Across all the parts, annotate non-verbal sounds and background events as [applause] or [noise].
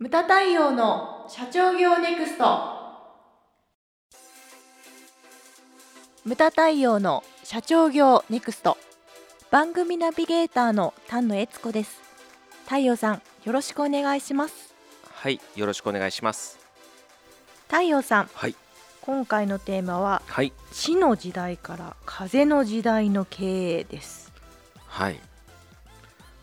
ムタ太陽の社長業ネクスト。ムタ太陽の社長業ネクスト。番組ナビゲーターの丹野悦子です。太陽さんよろしくお願いします。はい、よろしくお願いします。太陽さんはい、今回のテーマははい、地の時代から風の時代の経営です。はい。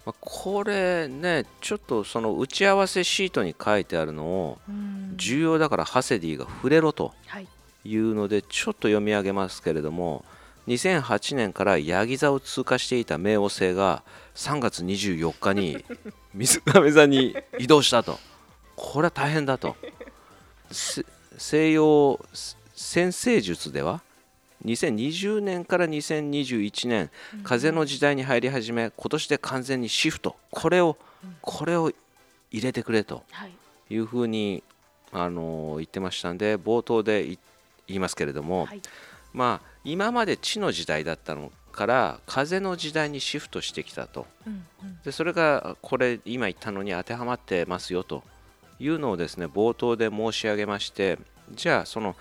まあこれね、ちょっとその打ち合わせシートに書いてあるのをうん重要だからハセディが触れろとはいいうのでちょっと読み上げますけれども、2008年からヤギ座を通過していた冥王星が3月24日に [laughs] 水亀座に移動したと。これは大変だと。せ西洋先生術では2020年から2021年風の時代に入り始め今年で完全にシフト。これをこれを入れてくれとはい。いうふうにあの言ってましたんで冒頭でい言いますけれども、はい。まあ今まで地の時代だったのから風の時代にシフトしてきたと。でそれがこれ今言ったのに当てはまってますよというのをですね冒頭で申し上げましてじゃあその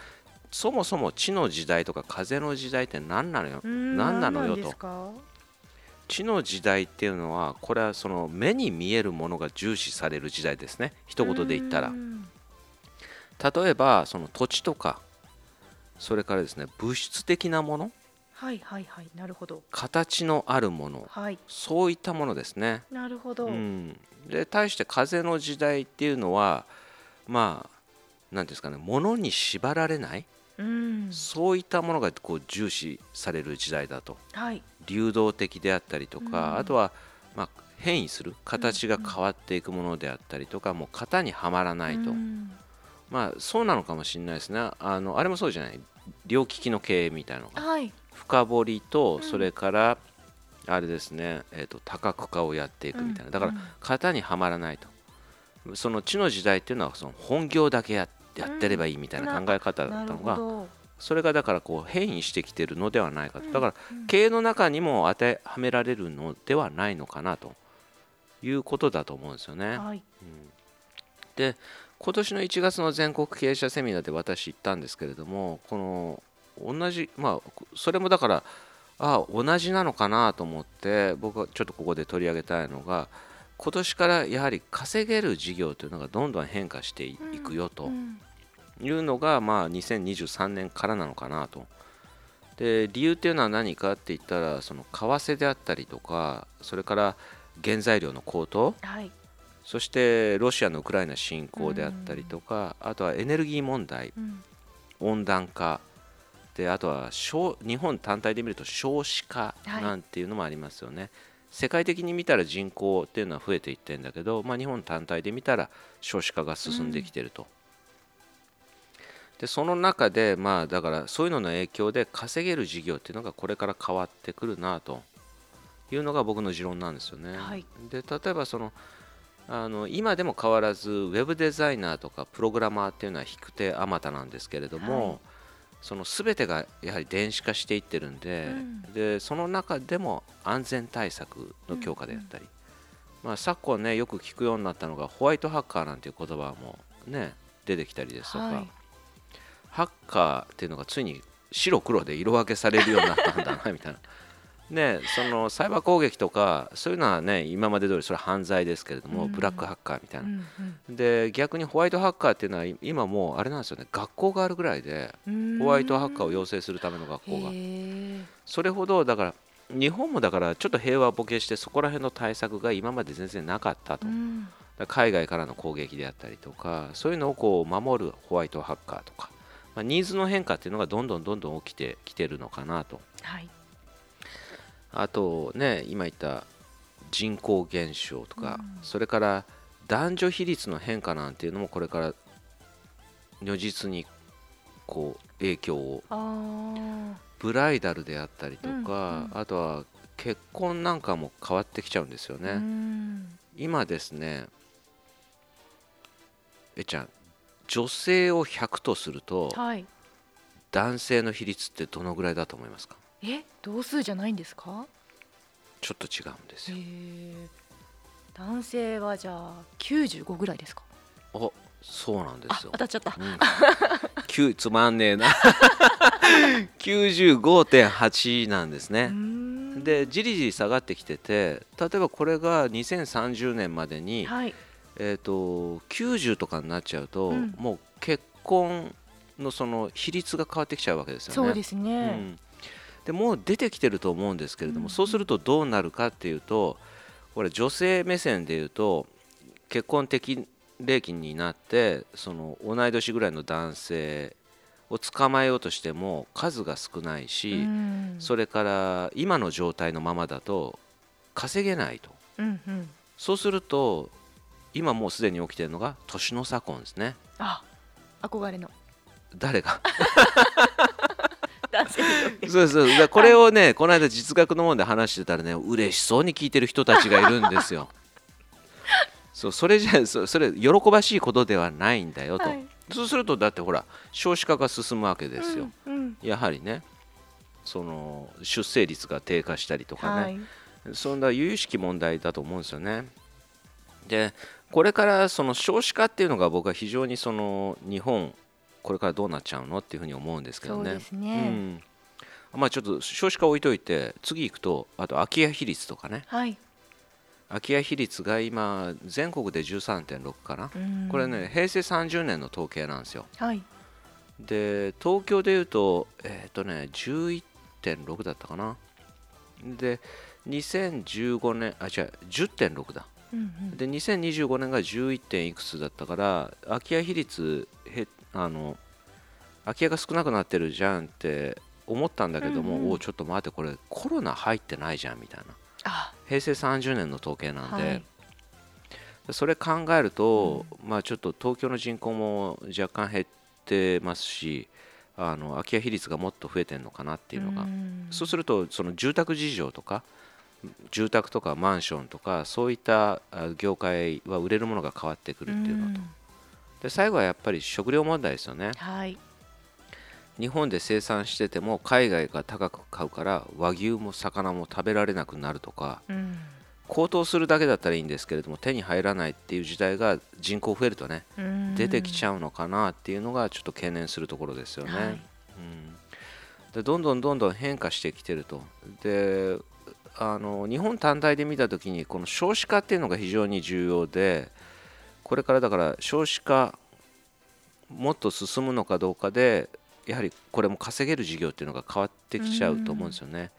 そもそも地の時代とか風の時代って何なのよ？うん何なのよと。地の時代っていうのはこれはその目に見えるものが重視される時代ですね。一言で言ったら。うん。例えばその土地とかそれからですね物質的なもの。はいはいはいなるほど。形のあるもの。はい。そういったものですね。なるほど、うん、で対して風の時代っていうのはまあ何ですかね物に縛られないうん。そういったものがこう重視される時代だと。はい。流動的であったりとか、うん。あとは、まあ、変異する形が変わっていくものであったりとか、もう型にはまらないと、うん。まあそうなのかもしれないですね。あのあれもそうじゃない？両利きの経営みたいなのが。はい。深掘りとうん。それから、あれですね、えー、と多角化をやっていくみたいな、だからうん型にはまらないと。その地の時代っていうのはその本業だけややってればいいみたいな考え方だったのが、ほど。それがだからこう変異してきてるのではないかと。だからうん経営の中にも当てはめられるのではないのかなと。いうことだと思うんですよね。はい。で今年の1月の全国経営者セミナーで私行ったんですけれどもこの同じまあそれもだからあ同じなのかなと思って僕はちょっとここで取り上げたいのが今年からやはり稼げる事業というのがどんどん変化していくよと。うんいうのがまあ2023年からなのかなと。で理由っていうのは何かって言ったらその為替であったりとかそれから原材料の高騰。はい。そしてロシアのウクライナ侵攻であったりとか、あとはエネルギー問題、うん。温暖化、であとは少日本単体で見ると少子化はい。なんていうのもありますよね。世界的に見たら人口っていうのは増えていってるんだけど、まあ、日本単体で見たら少子化が進んできてると。でその中でまあだからそういうのの影響で稼げる事業っていうのがこれから変わってくるなというのが僕の持論なんですよね。はいで例えばそのあの今でも変わらずウェブデザイナーとかプログラマーっていうのは引く手あまたなんですけれども、はいその全てがやはり電子化していってるんで,、うん。でその中でも安全対策の強化であったり、まあ、昨今ねよく聞くようになったのがホワイトハッカーなんていう言葉もね出てきたりですとか、はい。ハッカーっていうのがついに白黒で色分けされるようになったんだなみたいな。ね、そのサイバー攻撃とかそういうのはね今まで通りそれは犯罪ですけれども、うん。ブラックハッカーみたいな、うんで逆にホワイトハッカーっていうのは今もうあれなんですよね学校があるぐらいでうん。ホワイトハッカーを養成するための学校が。それほどだから日本もだからちょっと平和ボケしてそこら辺の対策が今まで全然なかったと、うん。ら海外からの攻撃であったりとかそういうのをこう守るホワイトハッカーとか、まあ、ニーズの変化っていうのがどんどんどんどん起きてきてるのかなと。はいあとね今言った人口減少とか、うん。それから男女比率の変化なんていうのもこれから如実にこう影響をブライダルであったりとか、うんうん。あとは結婚なんかも変わってきちゃうんですよね、うん。今ですねえちゃん女性を100とするとはい。男性の比率ってどのぐらいだと思いますか？え同数じゃないんですか？ちょっと違うんですへよえ男性はじゃあ95ぐらいですか？おそうなんですよ。当たっちゃった。うん、9つまんねえな。95.8なんですね。でじりじり下がってきてて例えばこれが2030年までに、はい。えー、と90とかになっちゃうと、うん。もう結婚のその比率が変わってきちゃうわけですよね。そうですうね、ん、でもう出てきてると思うんですけれども、うん。そうするとどうなるかっていうとこれ女性目線でいうと結婚適齢期になってその同い年ぐらいの男性を捕まえようとしても数が少ないし、うん。それから今の状態のままだと稼げないと。うんうん。そうすると今もうすでに起きているのが年の差婚ですね。あ憧れの。誰が？[laughs] 男性のそうそうだこれをね、この間実学のもんで話してたらね嬉しそうに聞いてる人たちがいるんですよ。[laughs] そうそれじゃそそれ喜ばしいことではないんだよと、はい。そうするとだってほら少子化が進むわけですよ、うんうん。やはりねその出生率が低下したりとかね、はい。そんな由々しき問題だと思うんですよね。でこれからその少子化っていうのが僕は非常にその日本これからどうなっちゃうのっていうふうに思うんですけどね。そうですうね、んまあちょっと少子化置いといて次行くとあと空き家比率とかね。はい、空き家比率が今全国で13.6かな、うん。これね平成30年の統計なんですよ。はい。で東京でいうとえっ、とね11.6だったかな。で2015年あ違う10.6だ。うんうん。で2025年が 11. 点いくつだったから空き家比率へあの空き家が少なくなってるじゃんって思ったんだけども、うんうん。おうちょっと待ってこれコロナ入ってないじゃんみたいな。あ。平成30年の統計なんで、はい。それ考えると、まあちょっと東京の人口も若干減ってますしあの空き家比率がもっと増えてるのかなっていうのが、ん。そうするとその住宅事情とか住宅とかマンションとかそういったあ業界は売れるものが変わってくるっていうのと。んで最後はやっぱり食料問題ですよね。はい。日本で生産してても海外が高く買うから和牛も魚も食べられなくなるとかうん。高騰するだけだったらいいんですけれども手に入らないっていう時代が人口増えるとねうん。出てきちゃうのかなっていうのがちょっと懸念するところですよね。はい。うん、でどんどんどんどん変化してきてると。であの日本単体で見た時にこの少子化っていうのが非常に重要でこれからだから少子化もっと進むのかどうかでやはりこれも稼げる事業っていうのが変わってきちゃうと思うんですよね。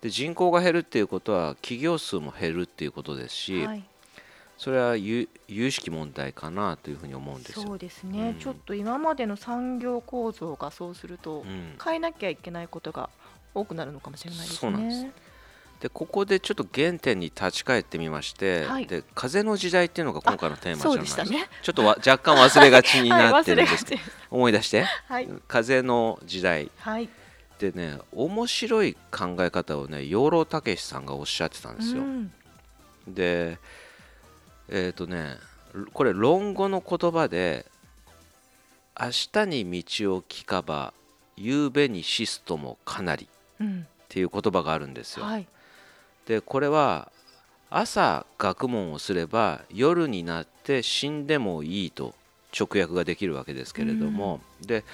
で人口が減るっていうことは企業数も減るっていうことですし、はいそれは有有識問題かなというふうに思うんですよ。そうですね、うんちょっと今までの産業構造がそうすると、うん変えなきゃいけないことが多くなるのかもしれないですね。そうなんでここでちょっと原点に立ち返ってみまして、はい。で風の時代っていうのが今回のテーマじゃないですか。ね。ちょっとわ [laughs] 若干忘れがちになってるんですけど、はい、思い出して。はい。風の時代。はい。でね面白い考え方をね養老孟司さんがおっしゃってたんですよ、うん。でえっ、とねこれ論語の言葉で「明日に道を聞かば夕べに死すともかなり」うん。っていう言葉があるんですよ、はいでこれは朝学問をすれば夜になって死んでもいいと直訳ができるわけですけれども、で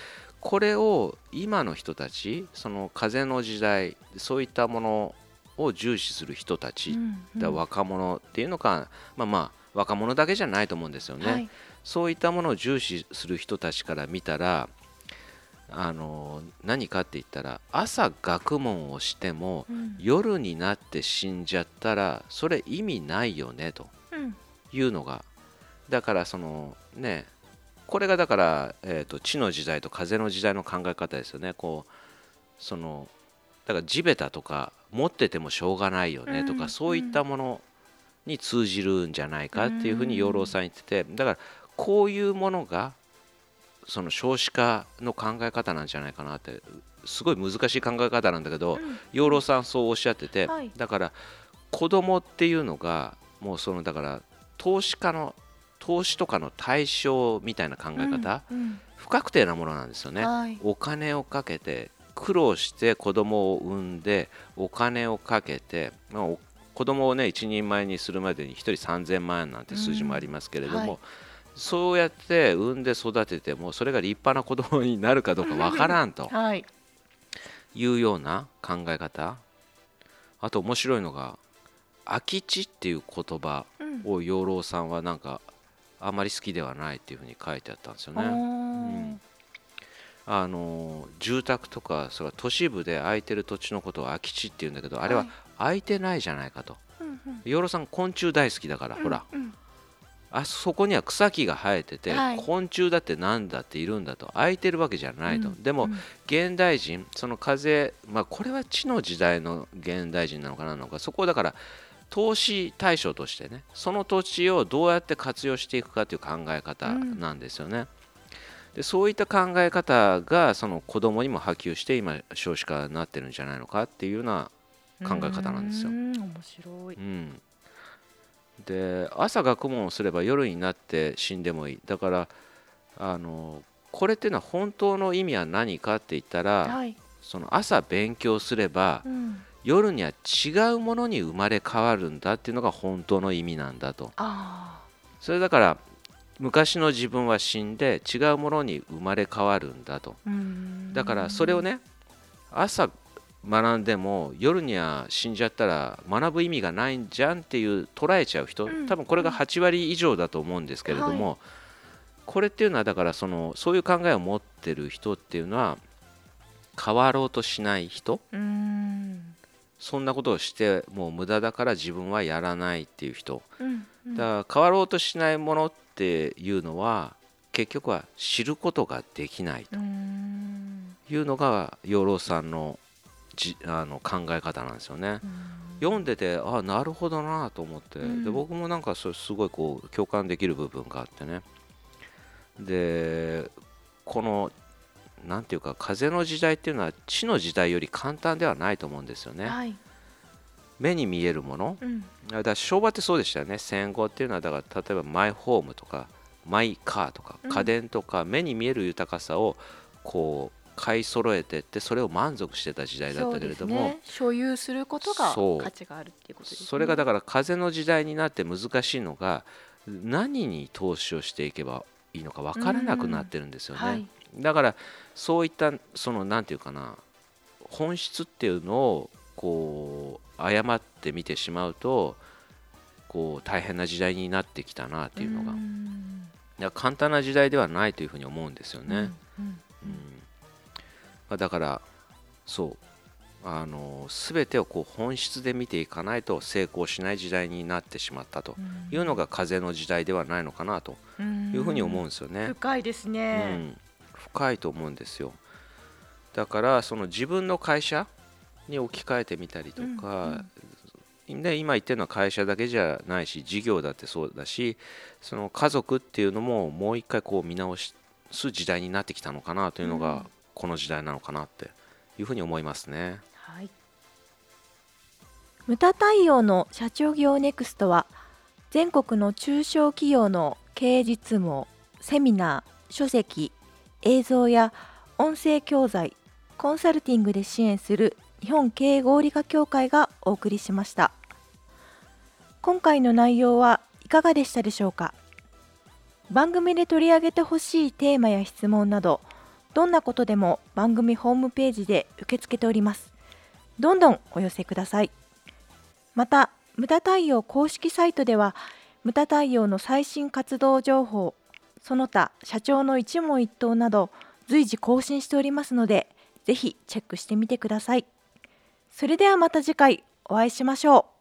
これを今の人たちその風の時代そういったものを重視する人たち、うんだ若者っていうのかまあまあ若者だけじゃないと思うんですよね、はい。そういったものを重視する人たちから見たらあの何かって言ったら朝学問をしてもうん。夜になって死んじゃったらそれ意味ないよねとうん。いうのがだからそのねこれがだから、えー、と地の時代と風の時代の考え方ですよね。こうそのだから地べたとか持っててもしょうがないよねとか、うんそういったものに通じるんじゃないかっていうふうに養老さん言っててだからこういうものがその少子化の考え方なんじゃないかなってすごい難しい考え方なんだけど、うん。養老さんそうおっしゃってて、はい。だから子供っていうのがもうそのだから投資家の投資とかの対象みたいな考え方、うん不確定なものなんですよね、はい。お金をかけて苦労して子供を産んでお金をかけて、まあ、お子供をね一人前にするまでに1人3000万円なんて数字もありますけれども、うんはいそうやって産んで育ててもそれが立派な子供になるかどうかわからんと [laughs] はい。いうような考え方。あと面白いのが空き地っていう言葉うんを養老さんはなんかあまり好きではないっていうふうに書いてあったんですよあね。ーあの住宅とかそれは都市部で空いてる土地のことを空き地っていうんだけどあれは空いてないじゃないかと。うんうん。養老さん昆虫大好きだから、ほら。うんあそこには草木が生えてて、はい。昆虫だってなんだっているんだと。空いてるわけじゃないと、うん。でも、うん。現代人その風まあこれは地の時代の現代人なのかなのか。そこをだから投資対象としてねその土地をどうやって活用していくかという考え方なんですよね。でそういった考え方がその子供にも波及して今少子化になってるんじゃないのかっていうような考え方なんですよ。う。ん面白い。うん、で朝学問をすれば夜になって死んでもいい。だからあのこれっていうのは本当の意味は何かって言ったらはい。その朝勉強すればうん。夜には違うものに生まれ変わるんだっていうのが本当の意味なんだと。あそれだから昔の自分は死んで違うものに生まれ変わるんだと。だからそれをね朝学んでも夜には死んじゃったら学ぶ意味がないんじゃんっていう捉えちゃう人うん。多分これが8割以上だと思うんですけれども、これっていうのはだからそのそういう考えを持ってる人っていうのは変わろうとしない人うん。そんなことをしてもう無駄だから自分はやらないっていう人。うんうん。だから変わろうとしないものっていうのは結局は知ることができないうん。というのが養老さんのじあの考え方なんですよね。読んでてあなるほどなと思って、うん。で僕もなんかそれすごいこう共感できる部分があってね。でこのなんていうか風の時代っていうのは地の時代より簡単ではないと思うんですよね。はい。目に見えるもの。うん。だから昭和ってそうでしたよね。戦後っていうのはだから例えばマイホームとかマイカーとかうん。家電とか目に見える豊かさをこう買い揃えてってそれを満足してた時代だったけれども、ね、所有することが価値があるっていうことです、ね、それがだから風の時代になって難しいのが何に投資をしていけばいいのか分からなくなってるんですよね、はい。だからそういったそのなんていうかな本質っていうのをこう誤って見てしまうとこう大変な時代になってきたなっていうのが。簡単な時代ではないというふうに思うんですよね、うんうん。うんまあだからそうあの全てをこう本質で見ていかないと成功しない時代になってしまったというのが風の時代ではないのかなというふうに思うんですよね。深いですうね、ん、深いと思うんですよ。だからその自分の会社に置き換えてみたりとか、で今言ってるのは会社だけじゃないし事業だってそうだしその家族っていうのももう一回こう見直す時代になってきたのかなというのうん。がこの時代なのかなっていうふうに思いますね。はい。ムタ太陽の社長業ネクストは全国の中小企業の経営実務セミナー書籍映像や音声教材コンサルティングで支援する日本経営合理化協会がお送りしました。今回の内容はいかがでしたでしょうか？番組で取り上げてほしいテーマや質問などどんなことでも番組ホームページで受け付けております。どんどんお寄せください。また無駄太陽公式サイトでは無駄太陽の最新活動情報その他社長の一問一答など随時更新しておりますのでぜひチェックしてみてください。それではまた次回お会いしましょう。